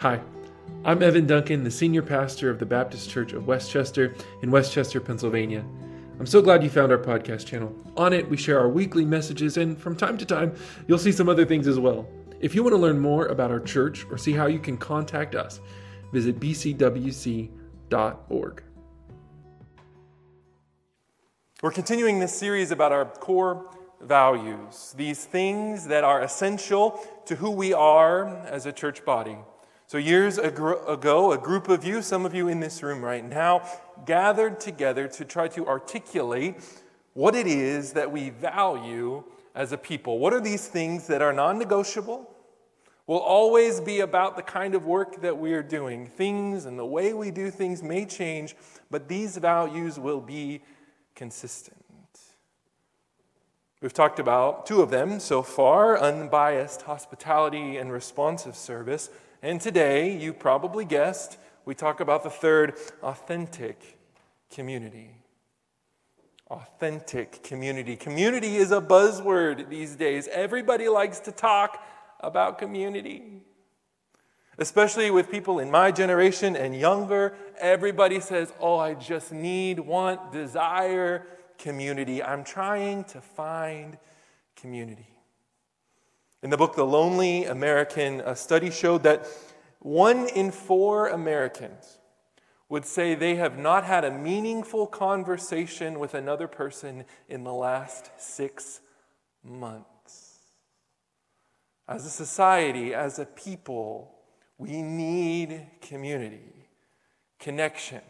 Hi, I'm Evan Duncan, the senior pastor of the Baptist Church of West Chester in West Chester, Pennsylvania. I'm so glad you found our podcast channel. On it, we share our weekly messages, and from time to time, you'll see some other things as well. If you want to learn more about our church or see how you can contact us, visit bcwc.org. We're continuing this series about our core values, these things that are essential to who we are as a church body. So, years ago, a group of you, some of you in this room right now, gathered together to try to articulate what it is that we value as a people. What are these things that are non negotiable? Will always be about the kind of work that we are doing. Things and the way we do things may change, but these values will be consistent. We've talked about two of them so far unbiased hospitality and responsive service. And today, you probably guessed, we talk about the third authentic community. Authentic community. Community is a buzzword these days. Everybody likes to talk about community. Especially with people in my generation and younger, everybody says, Oh, I just need, want, desire community. I'm trying to find community. In the book The Lonely American, a study showed that one in four Americans would say they have not had a meaningful conversation with another person in the last six months. As a society, as a people, we need community, connection.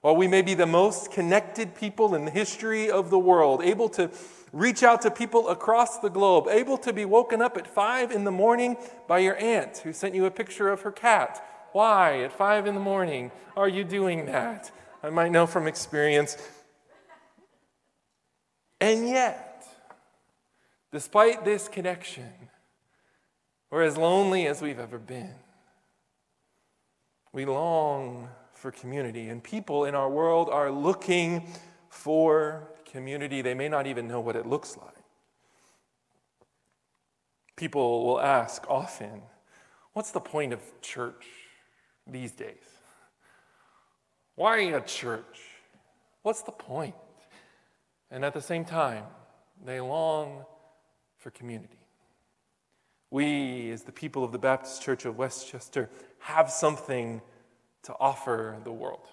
While we may be the most connected people in the history of the world, able to reach out to people across the globe, able to be woken up at five in the morning by your aunt who sent you a picture of her cat. Why, at five in the morning, are you doing that? I might know from experience. And yet, despite this connection, we're as lonely as we've ever been. We long for community, and people in our world are looking for community, they may not even know what it looks like. People will ask often, What's the point of church these days? Why a church? What's the point? And at the same time, they long for community. We, as the people of the Baptist Church of West Chester, have something to offer the world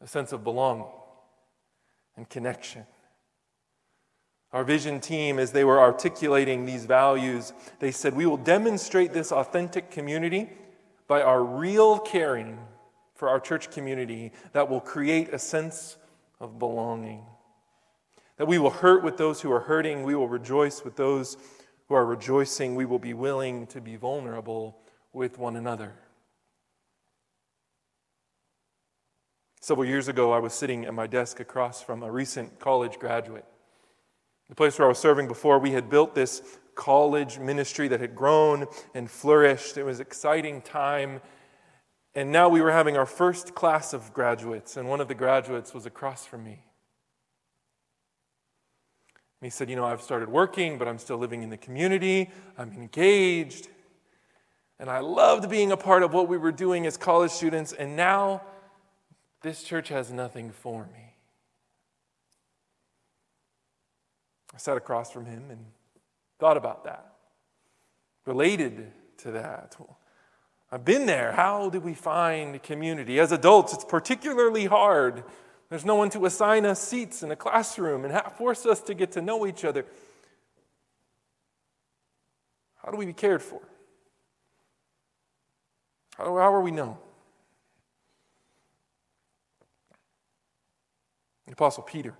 a sense of belonging and connection. Our vision team, as they were articulating these values, they said, We will demonstrate this authentic community by our real caring for our church community that will create a sense of belonging. That we will hurt with those who are hurting, we will rejoice with those who are rejoicing, we will be willing to be vulnerable with one another. Several years ago, I was sitting at my desk across from a recent college graduate. The place where I was serving before, we had built this college ministry that had grown and flourished. It was an exciting time. And now we were having our first class of graduates, and one of the graduates was across from me. And he said, You know, I've started working, but I'm still living in the community. I'm engaged. And I loved being a part of what we were doing as college students. And now this church has nothing for me. I sat across from him and thought about that, related to that. I've been there. How do we find community? As adults, it's particularly hard. There's no one to assign us seats in a classroom and force us to get to know each other. How do we be cared for? How are we known? The Apostle Peter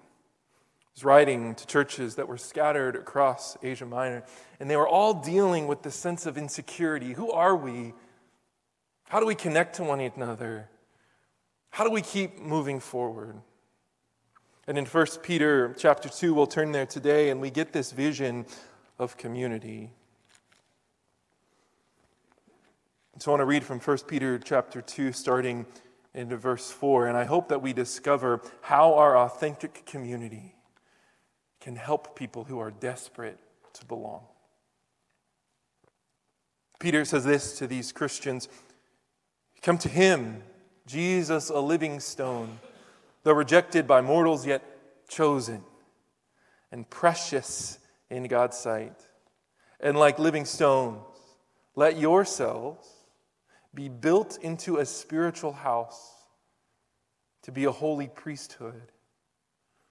was writing to churches that were scattered across Asia Minor, and they were all dealing with the sense of insecurity. Who are we? How do we connect to one another? How do we keep moving forward? And in 1 Peter chapter 2, we'll turn there today, and we get this vision of community. So I want to read from 1 Peter chapter 2, starting into verse 4. And I hope that we discover how our authentic community can help people who are desperate to belong. Peter says this to these Christians Come to him, Jesus, a living stone, though rejected by mortals, yet chosen and precious in God's sight. And like living stones, let yourselves be built into a spiritual house to be a holy priesthood,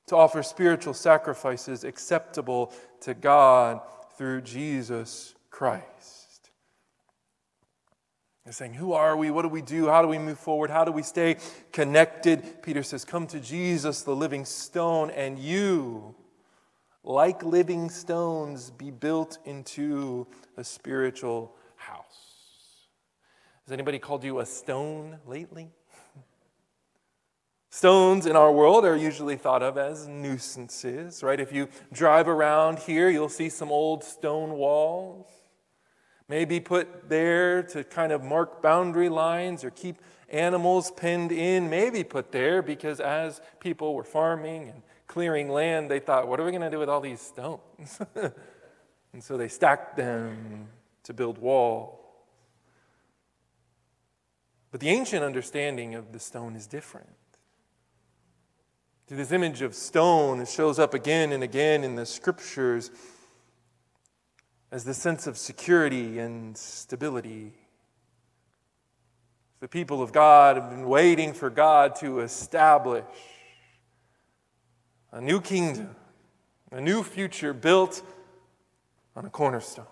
to offer spiritual sacrifices acceptable to God through Jesus Christ. They're saying, Who are we? What do we do? How do we move forward? How do we stay connected? Peter says, Come to Jesus, the living stone, and you like living stones, be built into a spiritual house. Has anybody called you a stone lately? Stones in our world are usually thought of as nuisances, right? If you drive around here, you'll see some old stone walls, maybe put there to kind of mark boundary lines or keep animals penned in, maybe put there because as people were farming and clearing land, they thought, what are we going to do with all these stones? and so they stacked them to build walls. But the ancient understanding of the stone is different. This image of stone shows up again and again in the scriptures as the sense of security and stability. The people of God have been waiting for God to establish a new kingdom, a new future built on a cornerstone.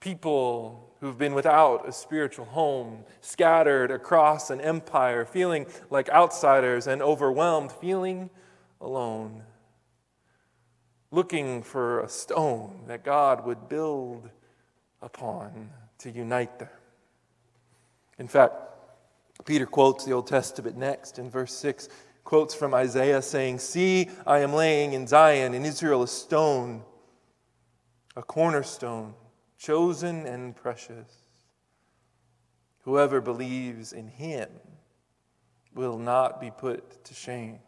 People who've been without a spiritual home, scattered across an empire, feeling like outsiders and overwhelmed, feeling alone, looking for a stone that God would build upon to unite them. In fact, Peter quotes the Old Testament next in verse 6 quotes from Isaiah saying, See, I am laying in Zion, in Israel, a stone, a cornerstone, chosen and precious. Whoever believes in him will not be put to shame.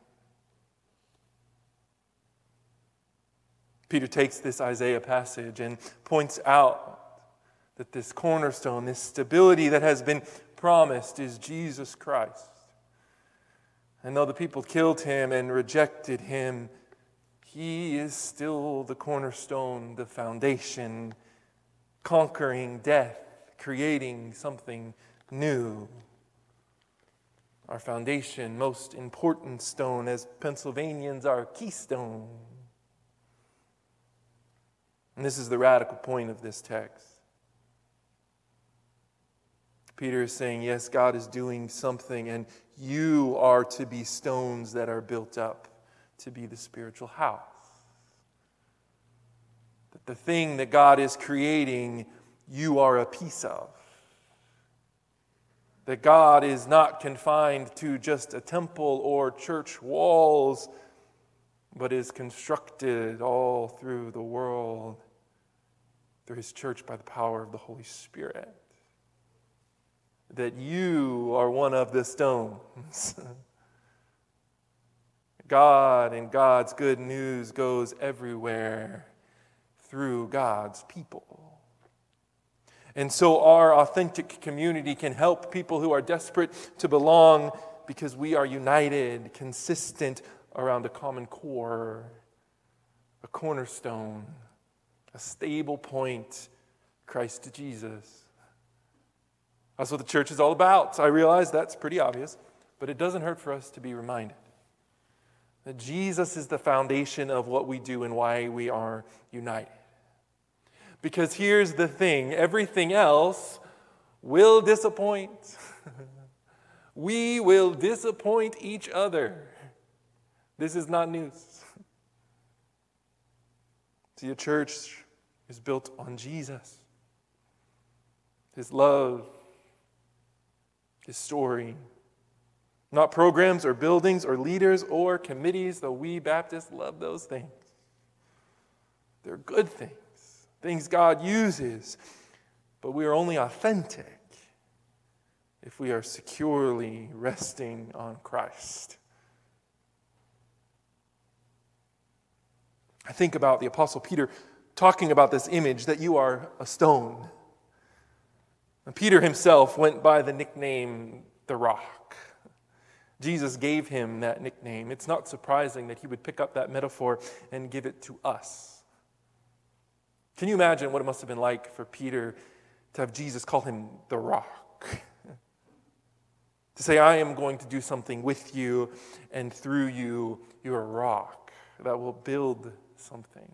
Peter takes this Isaiah passage and points out that this cornerstone, this stability that has been promised, is Jesus Christ. And though the people killed him and rejected him, he is still the cornerstone, the foundation, conquering death, creating something new. Our foundation, most important stone, as Pennsylvanians, our keystone. And this is the radical point of this text. Peter is saying, Yes, God is doing something, and you are to be stones that are built up to be the spiritual house. The thing that God is creating, you are a piece of. That God is not confined to just a temple or church walls, but is constructed all through the world through His church by the power of the Holy Spirit that you are one of the stones. God and God's good news goes everywhere through God's people. And so, our authentic community can help people who are desperate to belong because we are united, consistent around a common core, a cornerstone, a stable point, Christ Jesus. That's what the church is all about. I realize that's pretty obvious, but it doesn't hurt for us to be reminded that Jesus is the foundation of what we do and why we are united. Because here's the thing everything else will disappoint. we will disappoint each other. This is not news. See, a church is built on Jesus, His love, his story. Not programs or buildings or leaders or committees, though we Baptists love those things. They're good things, things God uses, but we are only authentic if we are securely resting on Christ. I think about the Apostle Peter talking about this image that you are a stone. And Peter himself went by the nickname the rock. Jesus gave him that nickname. It's not surprising that he would pick up that metaphor and give it to us. Can you imagine what it must have been like for Peter to have Jesus call him the rock? to say, I am going to do something with you and through you, you're a rock that will build something.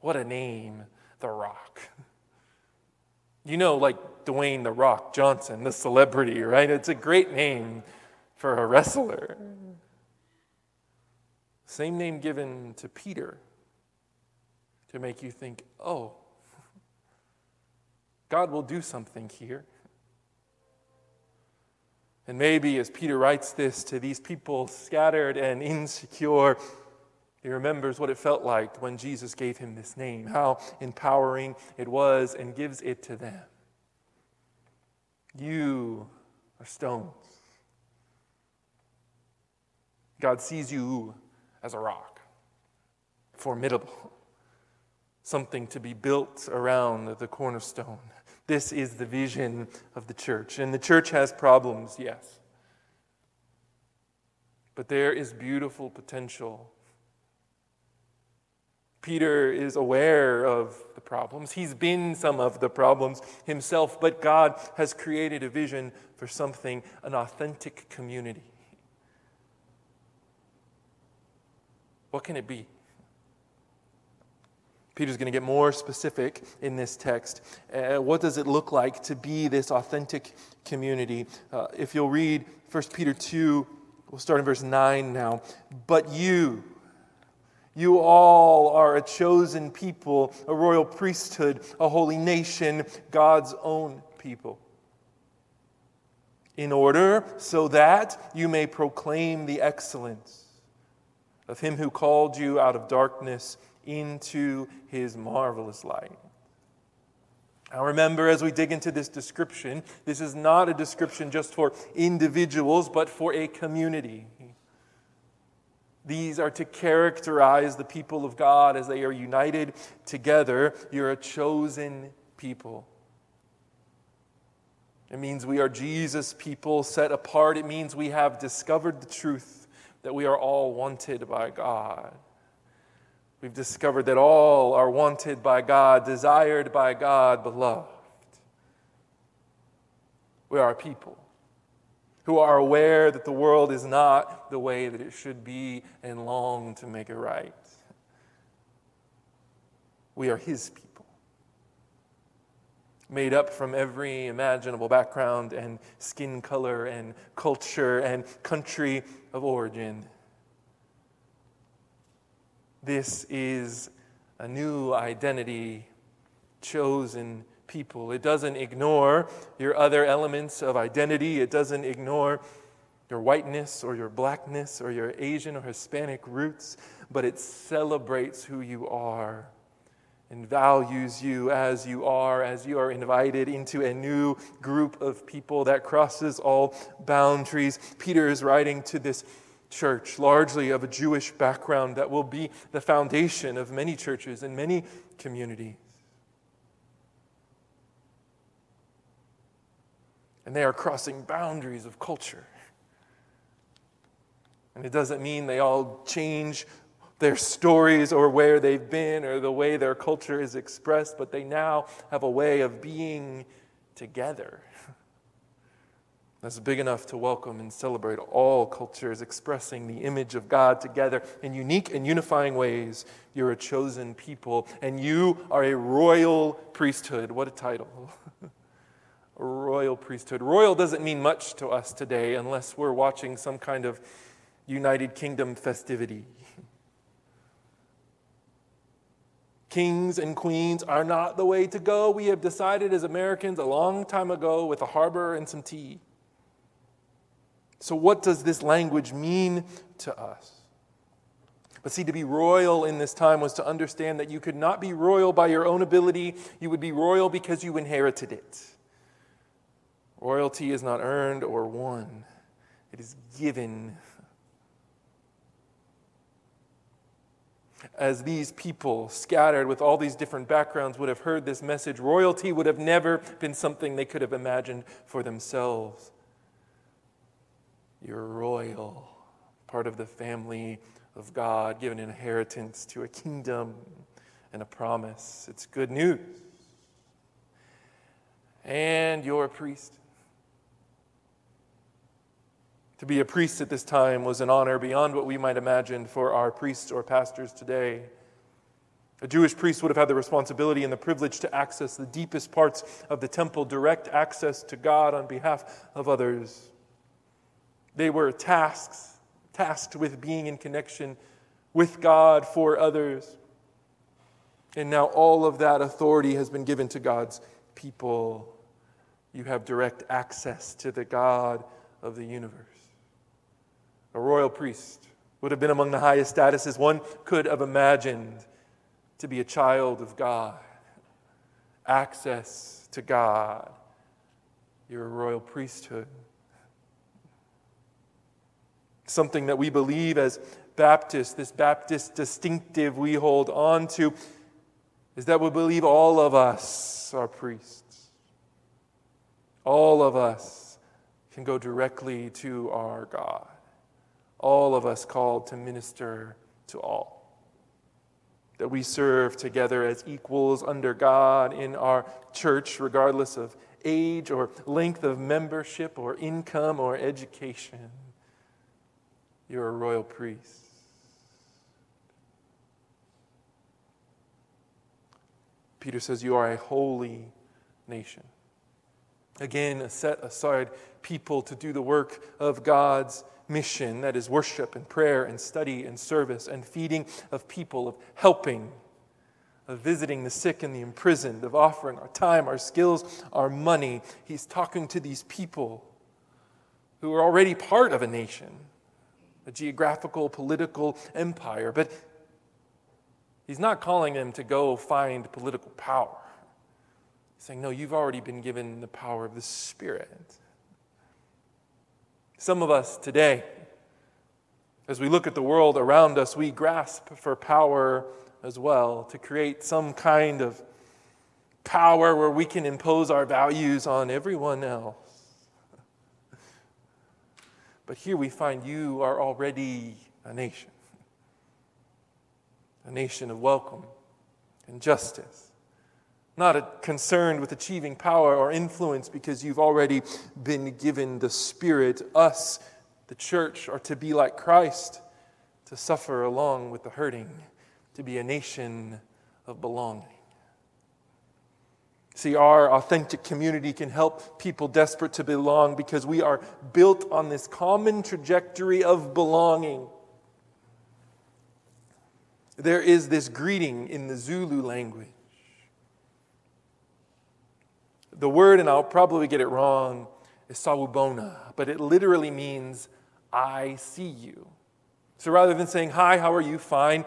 What a name, the rock. You know, like Dwayne the Rock Johnson, the celebrity, right? It's a great name for a wrestler. Same name given to Peter to make you think, oh, God will do something here. And maybe as Peter writes this to these people scattered and insecure, he remembers what it felt like when Jesus gave him this name, how empowering it was, and gives it to them. You are stones. God sees you as a rock, formidable, something to be built around the cornerstone. This is the vision of the church. And the church has problems, yes. But there is beautiful potential. Peter is aware of the problems. He's been some of the problems himself, but God has created a vision for something, an authentic community. What can it be? Peter's going to get more specific in this text. Uh, what does it look like to be this authentic community? Uh, if you'll read 1 Peter 2, we'll start in verse 9 now. But you, you all are a chosen people, a royal priesthood, a holy nation, God's own people. In order so that you may proclaim the excellence of him who called you out of darkness into his marvelous light. Now, remember, as we dig into this description, this is not a description just for individuals, but for a community. These are to characterize the people of God as they are united together. You're a chosen people. It means we are Jesus' people set apart. It means we have discovered the truth that we are all wanted by God. We've discovered that all are wanted by God, desired by God, beloved. We are a people who are aware that the world is not the way that it should be and long to make it right. We are His people made up from every imaginable background and skin color and culture and country of origin. This is a new identity, chosen people. It doesn't ignore your other elements of identity, it doesn't ignore your whiteness or your blackness or your Asian or Hispanic roots, but it celebrates who you are and values you as you are, as you are invited into a new group of people that crosses all boundaries. Peter is writing to this church, largely of a Jewish background, that will be the foundation of many churches and many communities. And they are crossing boundaries of culture. And it doesn't mean they all change their stories or where they've been or the way their culture is expressed, but they now have a way of being together. That's big enough to welcome and celebrate all cultures expressing the image of God together in unique and unifying ways. You're a chosen people, and you are a royal priesthood. What a title! a royal priesthood. Royal doesn't mean much to us today unless we're watching some kind of United Kingdom festivity. Kings and queens are not the way to go. We have decided as Americans a long time ago with a harbor and some tea. So, what does this language mean to us? But see, to be royal in this time was to understand that you could not be royal by your own ability, you would be royal because you inherited it. Royalty is not earned or won, it is given as these people, scattered with all these different backgrounds, would have heard this message, royalty would have never been something they could have imagined for themselves. You're royal, part of the family of God, given inheritance to a kingdom and a promise. It's good news. And you're a priest. To be a priest at this time was an honor beyond what we might imagine for our priests or pastors today. A Jewish priest would have had the responsibility and the privilege to access the deepest parts of the temple, direct access to God on behalf of others. They were tasks, tasked with being in connection with God for others. And now all of that authority has been given to God's people. You have direct access to the God of the universe a royal priest, would have been among the highest statuses one could have imagined to be a child of God, access to God. You're a royal priesthood. Something that we believe as Baptists, this Baptist distinctive we hold on to, is that we believe all of us are priests. All of us can go directly to our God all of us called to minister to all. That we serve together as equals under God in our church, regardless of age or length of membership or income or education. You're a royal priest. Peter says, You are a holy nation. Again, a set aside people to do the work of God's mission that is worship and prayer and study and service and feeding of people, of helping, of visiting the sick and the imprisoned, of offering our time, our skills, our money. He's talking to these people who are already part of a nation, a geographical, political empire, but he's not calling them to go find political power. He's saying, No, you've already been given the power of the Spirit. Some of us today, as we look at the world around us, we grasp for power as well to create some kind of power where we can impose our values on everyone else. But here we find you are already a nation, a nation of welcome and justice not concerned with achieving power or influence because you've already been given the Spirit. Us, the church, are to be like Christ, to suffer along with the hurting, to be a nation of belonging. See, our authentic community can help people desperate to belong because we are built on this common trajectory of belonging. There is this greeting in the Zulu language the word, and I'll probably get it wrong, is sawubona, but it literally means, I see you. So rather than saying, Hi, how are you? Fine.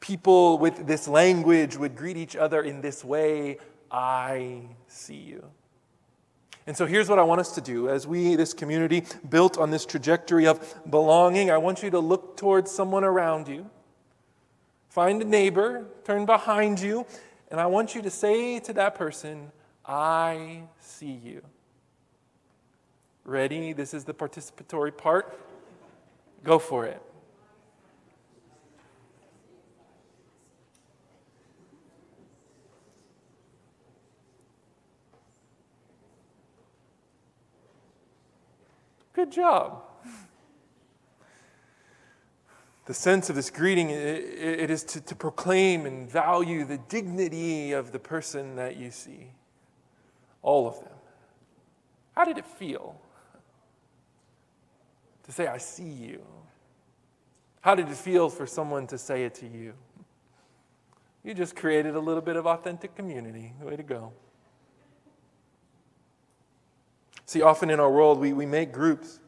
People with this language would greet each other in this way I see you. And so here's what I want us to do. As we, this community, built on this trajectory of belonging, I want you to look towards someone around you. Find a neighbor, turn behind you, and I want you to say to that person, I see you. Ready? This is the participatory part. Go for it. Good job. The sense of this greeting it is to, to proclaim and value the dignity of the person that you see. All of them. How did it feel to say, I see you? How did it feel for someone to say it to you? You just created a little bit of authentic community. Way to go. See, often in our world, we, we make groups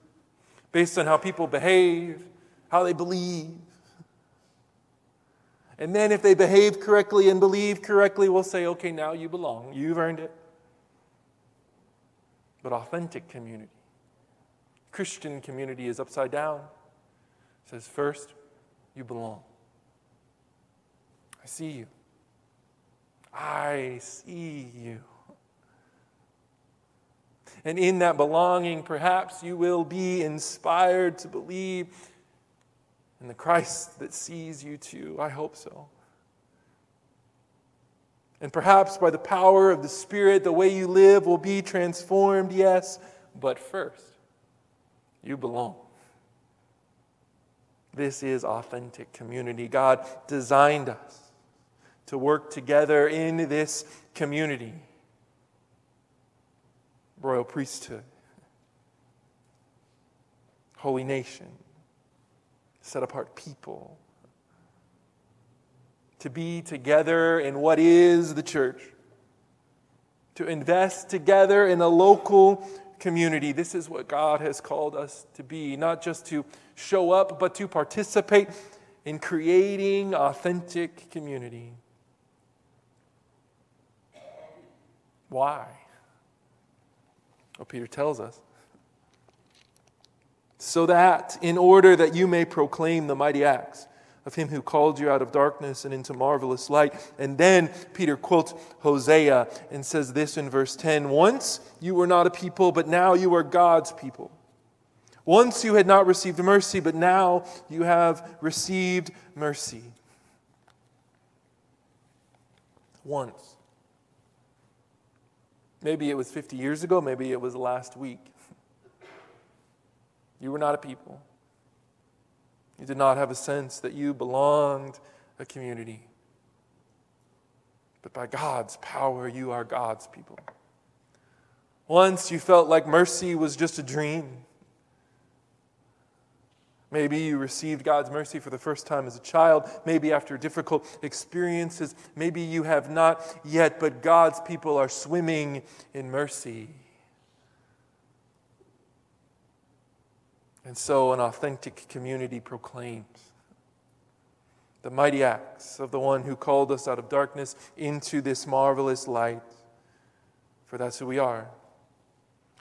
based on how people behave, how they believe. And then, if they behave correctly and believe correctly, we'll say, okay, now you belong. You've earned it but authentic community. Christian community is upside down. It says, first, you belong. I see you. I see you. And in that belonging, perhaps you will be inspired to believe in the Christ that sees you too. I hope so. And perhaps by the power of the Spirit, the way you live will be transformed, yes, but first, you belong. This is authentic community. God designed us to work together in this community. Royal priesthood, holy nation, set apart people. To be together in what is the church. To invest together in a local community. This is what God has called us to be, not just to show up, but to participate in creating authentic community. Why? Well, Peter tells us. So that in order that you may proclaim the mighty acts of him who called you out of darkness and into marvelous light. And then Peter quotes Hosea and says this in verse 10 Once you were not a people, but now you are God's people. Once you had not received mercy, but now you have received mercy. Once. Maybe it was 50 years ago, maybe it was last week. You were not a people. You did not have a sense that you belonged a community. But by God's power, you are God's people. Once you felt like mercy was just a dream. Maybe you received God's mercy for the first time as a child, maybe after difficult experiences. Maybe you have not yet, but God's people are swimming in mercy. And so an authentic community proclaims the mighty acts of the one who called us out of darkness into this marvelous light. For that's who we are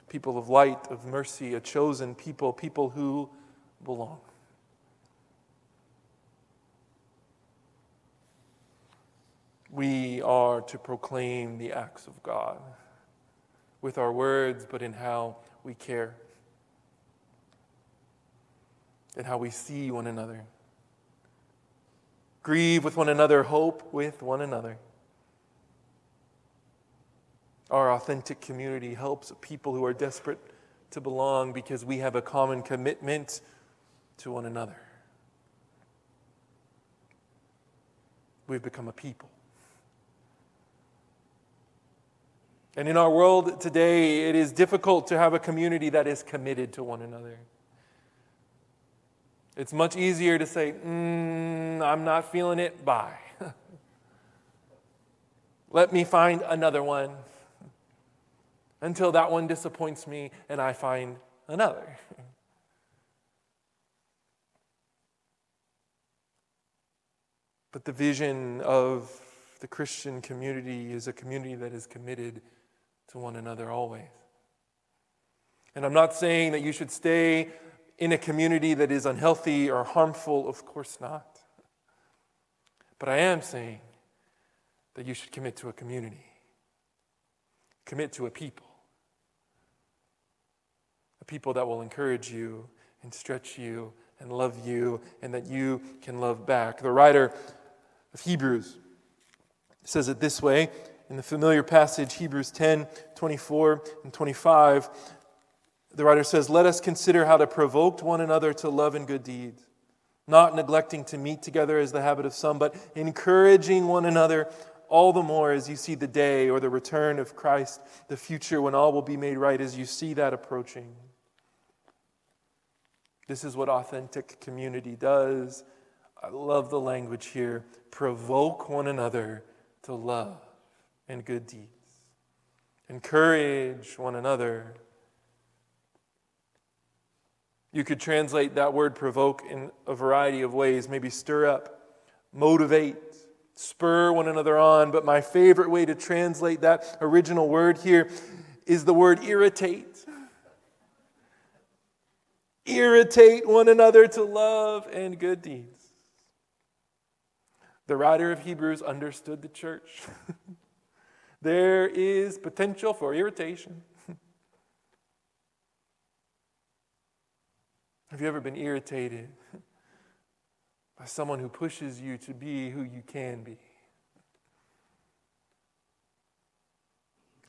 people of light, of mercy, a chosen people, people who belong. We are to proclaim the acts of God with our words, but in how we care and how we see one another. Grieve with one another, hope with one another. Our authentic community helps people who are desperate to belong because we have a common commitment to one another. We've become a people. And in our world today, it is difficult to have a community that is committed to one another. It's much easier to say, mm, I'm not feeling it, bye. Let me find another one until that one disappoints me and I find another. But the vision of the Christian community is a community that is committed to one another always. And I'm not saying that you should stay in a community that is unhealthy or harmful, of course not. But I am saying that you should commit to a community, commit to a people, a people that will encourage you and stretch you and love you and that you can love back. The writer of Hebrews It says it this way in the familiar passage, Hebrews 10 24 and 25. The writer says, Let us consider how to provoke one another to love and good deeds, not neglecting to meet together as the habit of some, but encouraging one another all the more as you see the day or the return of Christ, the future when all will be made right, as you see that approaching. This is what authentic community does. I love the language here. Provoke one another to love and good deeds. Encourage one another. You could translate that word provoke in a variety of ways, maybe stir up, motivate, spur one another on. But my favorite way to translate that original word here is the word irritate. Irritate one another to love and good deeds. The writer of Hebrews understood the church. there is potential for irritation. Have you ever been irritated by someone who pushes you to be who you can be?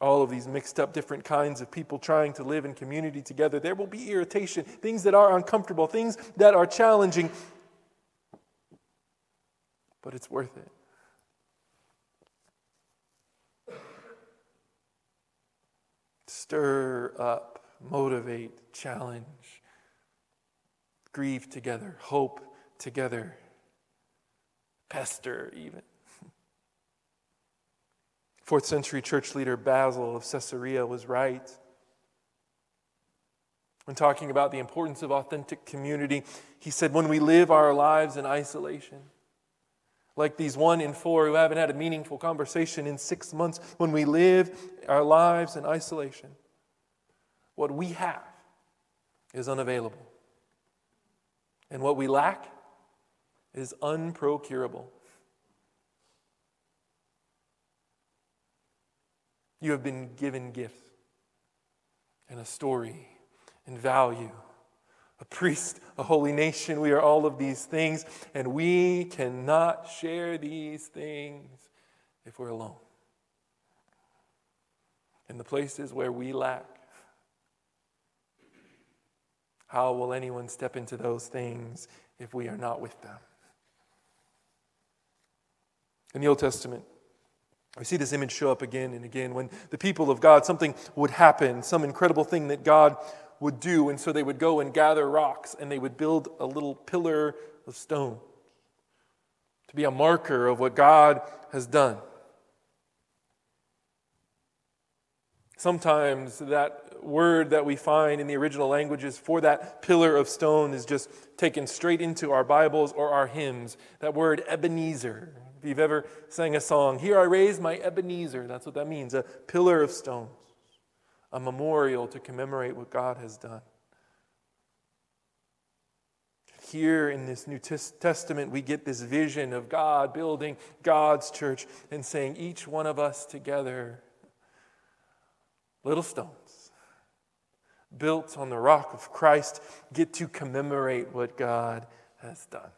all of these mixed up different kinds of people trying to live in community together, there will be irritation, things that are uncomfortable, things that are challenging. But it's worth it. Stir up, motivate, challenge, grieve together, hope together, pester even. Fourth century church leader Basil of Caesarea was right. When talking about the importance of authentic community, he said, When we live our lives in isolation, like these one in four who haven't had a meaningful conversation in six months, when we live our lives in isolation, what we have is unavailable. And what we lack is unprocurable. You have been given gifts and a story and value. A priest, a holy nation, we are all of these things, and we cannot share these things if we're alone. In the places where we lack, how will anyone step into those things if we are not with them? In the Old Testament, we see this image show up again and again when the people of God, something would happen, some incredible thing that God would do. And so they would go and gather rocks and they would build a little pillar of stone to be a marker of what God has done. Sometimes that word that we find in the original languages for that pillar of stone is just taken straight into our Bibles or our hymns. That word Ebenezer. If you've ever sang a song, Here I raise my Ebenezer, that's what that means a pillar of stones, a memorial to commemorate what God has done. Here in this New Testament, we get this vision of God building God's church and saying, each one of us together, little stones, built on the rock of Christ, get to commemorate what God has done.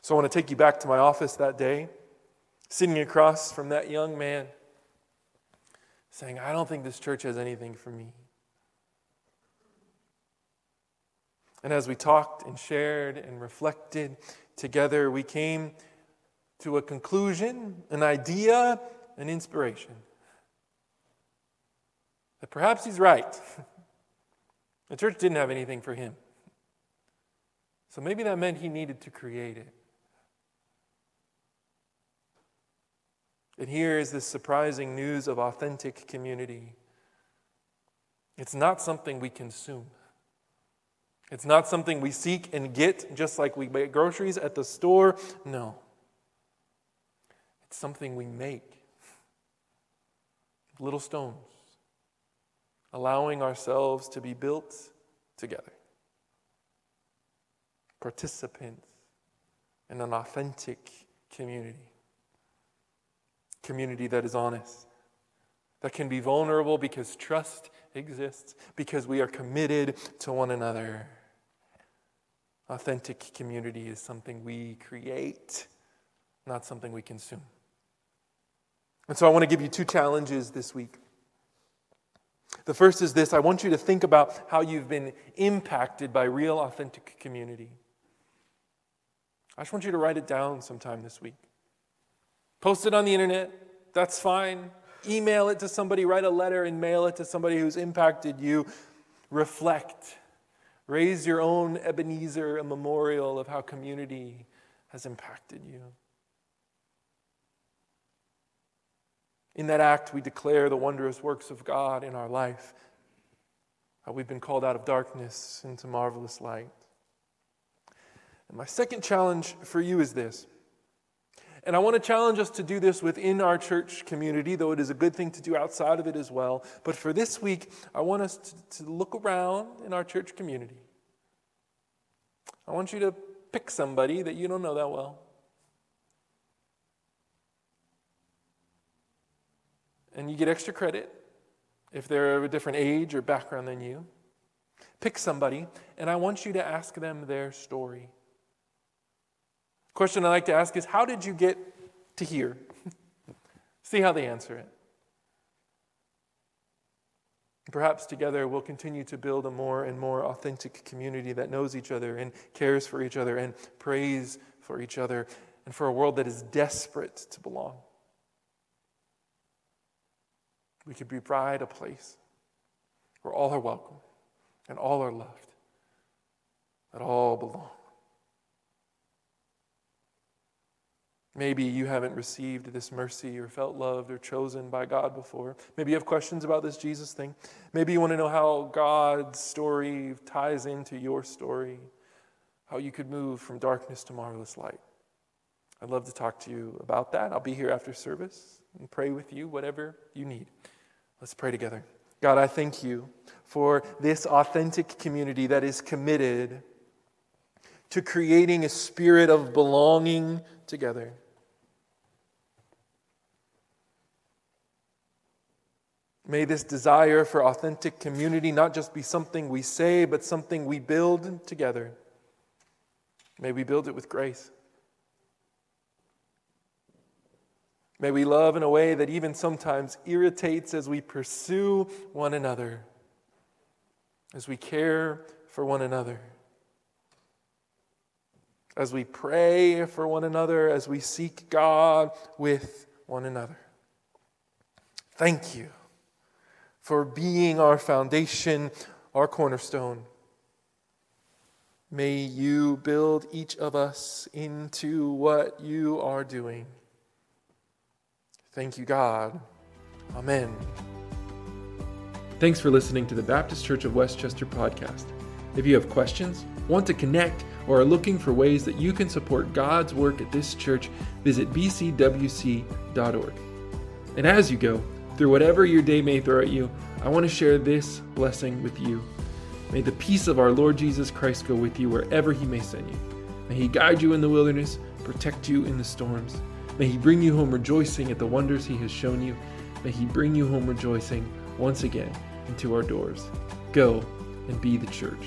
So I want to take you back to my office that day, sitting across from that young man, saying, I don't think this church has anything for me. And as we talked and shared and reflected together, we came to a conclusion, an idea, an inspiration. That perhaps he's right. the church didn't have anything for him. So maybe that meant he needed to create it. And here is this surprising news of authentic community. It's not something we consume. It's not something we seek and get just like we buy groceries at the store. No. It's something we make. Little stones, allowing ourselves to be built together. Participants in an authentic community community that is honest, that can be vulnerable because trust exists, because we are committed to one another. Authentic community is something we create, not something we consume. And so I want to give you two challenges this week. The first is this I want you to think about how you've been impacted by real, authentic community. I just want you to write it down sometime this week. Post it on the internet, that's fine. Email it to somebody, write a letter and mail it to somebody who's impacted you. Reflect. Raise your own Ebenezer, a memorial of how community has impacted you. In that act, we declare the wondrous works of God in our life, how we've been called out of darkness into marvelous light. And my second challenge for you is this and I want to challenge us to do this within our church community, though it is a good thing to do outside of it as well. But for this week, I want us to, to look around in our church community. I want you to pick somebody that you don't know that well. And you get extra credit if they're of a different age or background than you. Pick somebody, and I want you to ask them their story. Question I like to ask is How did you get to here? See how they answer it. Perhaps together we'll continue to build a more and more authentic community that knows each other and cares for each other and prays for each other and for a world that is desperate to belong. We could be provide a place where all are welcome and all are loved, that all belong. Maybe you haven't received this mercy or felt loved or chosen by God before. Maybe you have questions about this Jesus thing. Maybe you want to know how God's story ties into your story, how you could move from darkness to marvelous light. I'd love to talk to you about that. I'll be here after service and pray with you, whatever you need. Let's pray together. God, I thank you for this authentic community that is committed to creating a spirit of belonging together. May this desire for authentic community not just be something we say, but something we build together. May we build it with grace. May we love in a way that even sometimes irritates as we pursue one another, as we care for one another, as we pray for one another, as we seek God with one another. Thank you for being our foundation, our cornerstone. May you build each of us into what you are doing. Thank you, God. Amen. Thanks for listening to the Baptist Church of West Chester podcast. If you have questions, want to connect, or are looking for ways that you can support God's work at this church, visit bcwc.org. And as you go, through whatever your day may throw at you, I want to share this blessing with you. May the peace of our Lord Jesus Christ go with you wherever he may send you. May he guide you in the wilderness, protect you in the storms. May he bring you home rejoicing at the wonders he has shown you. May he bring you home rejoicing once again into our doors. Go and be the church.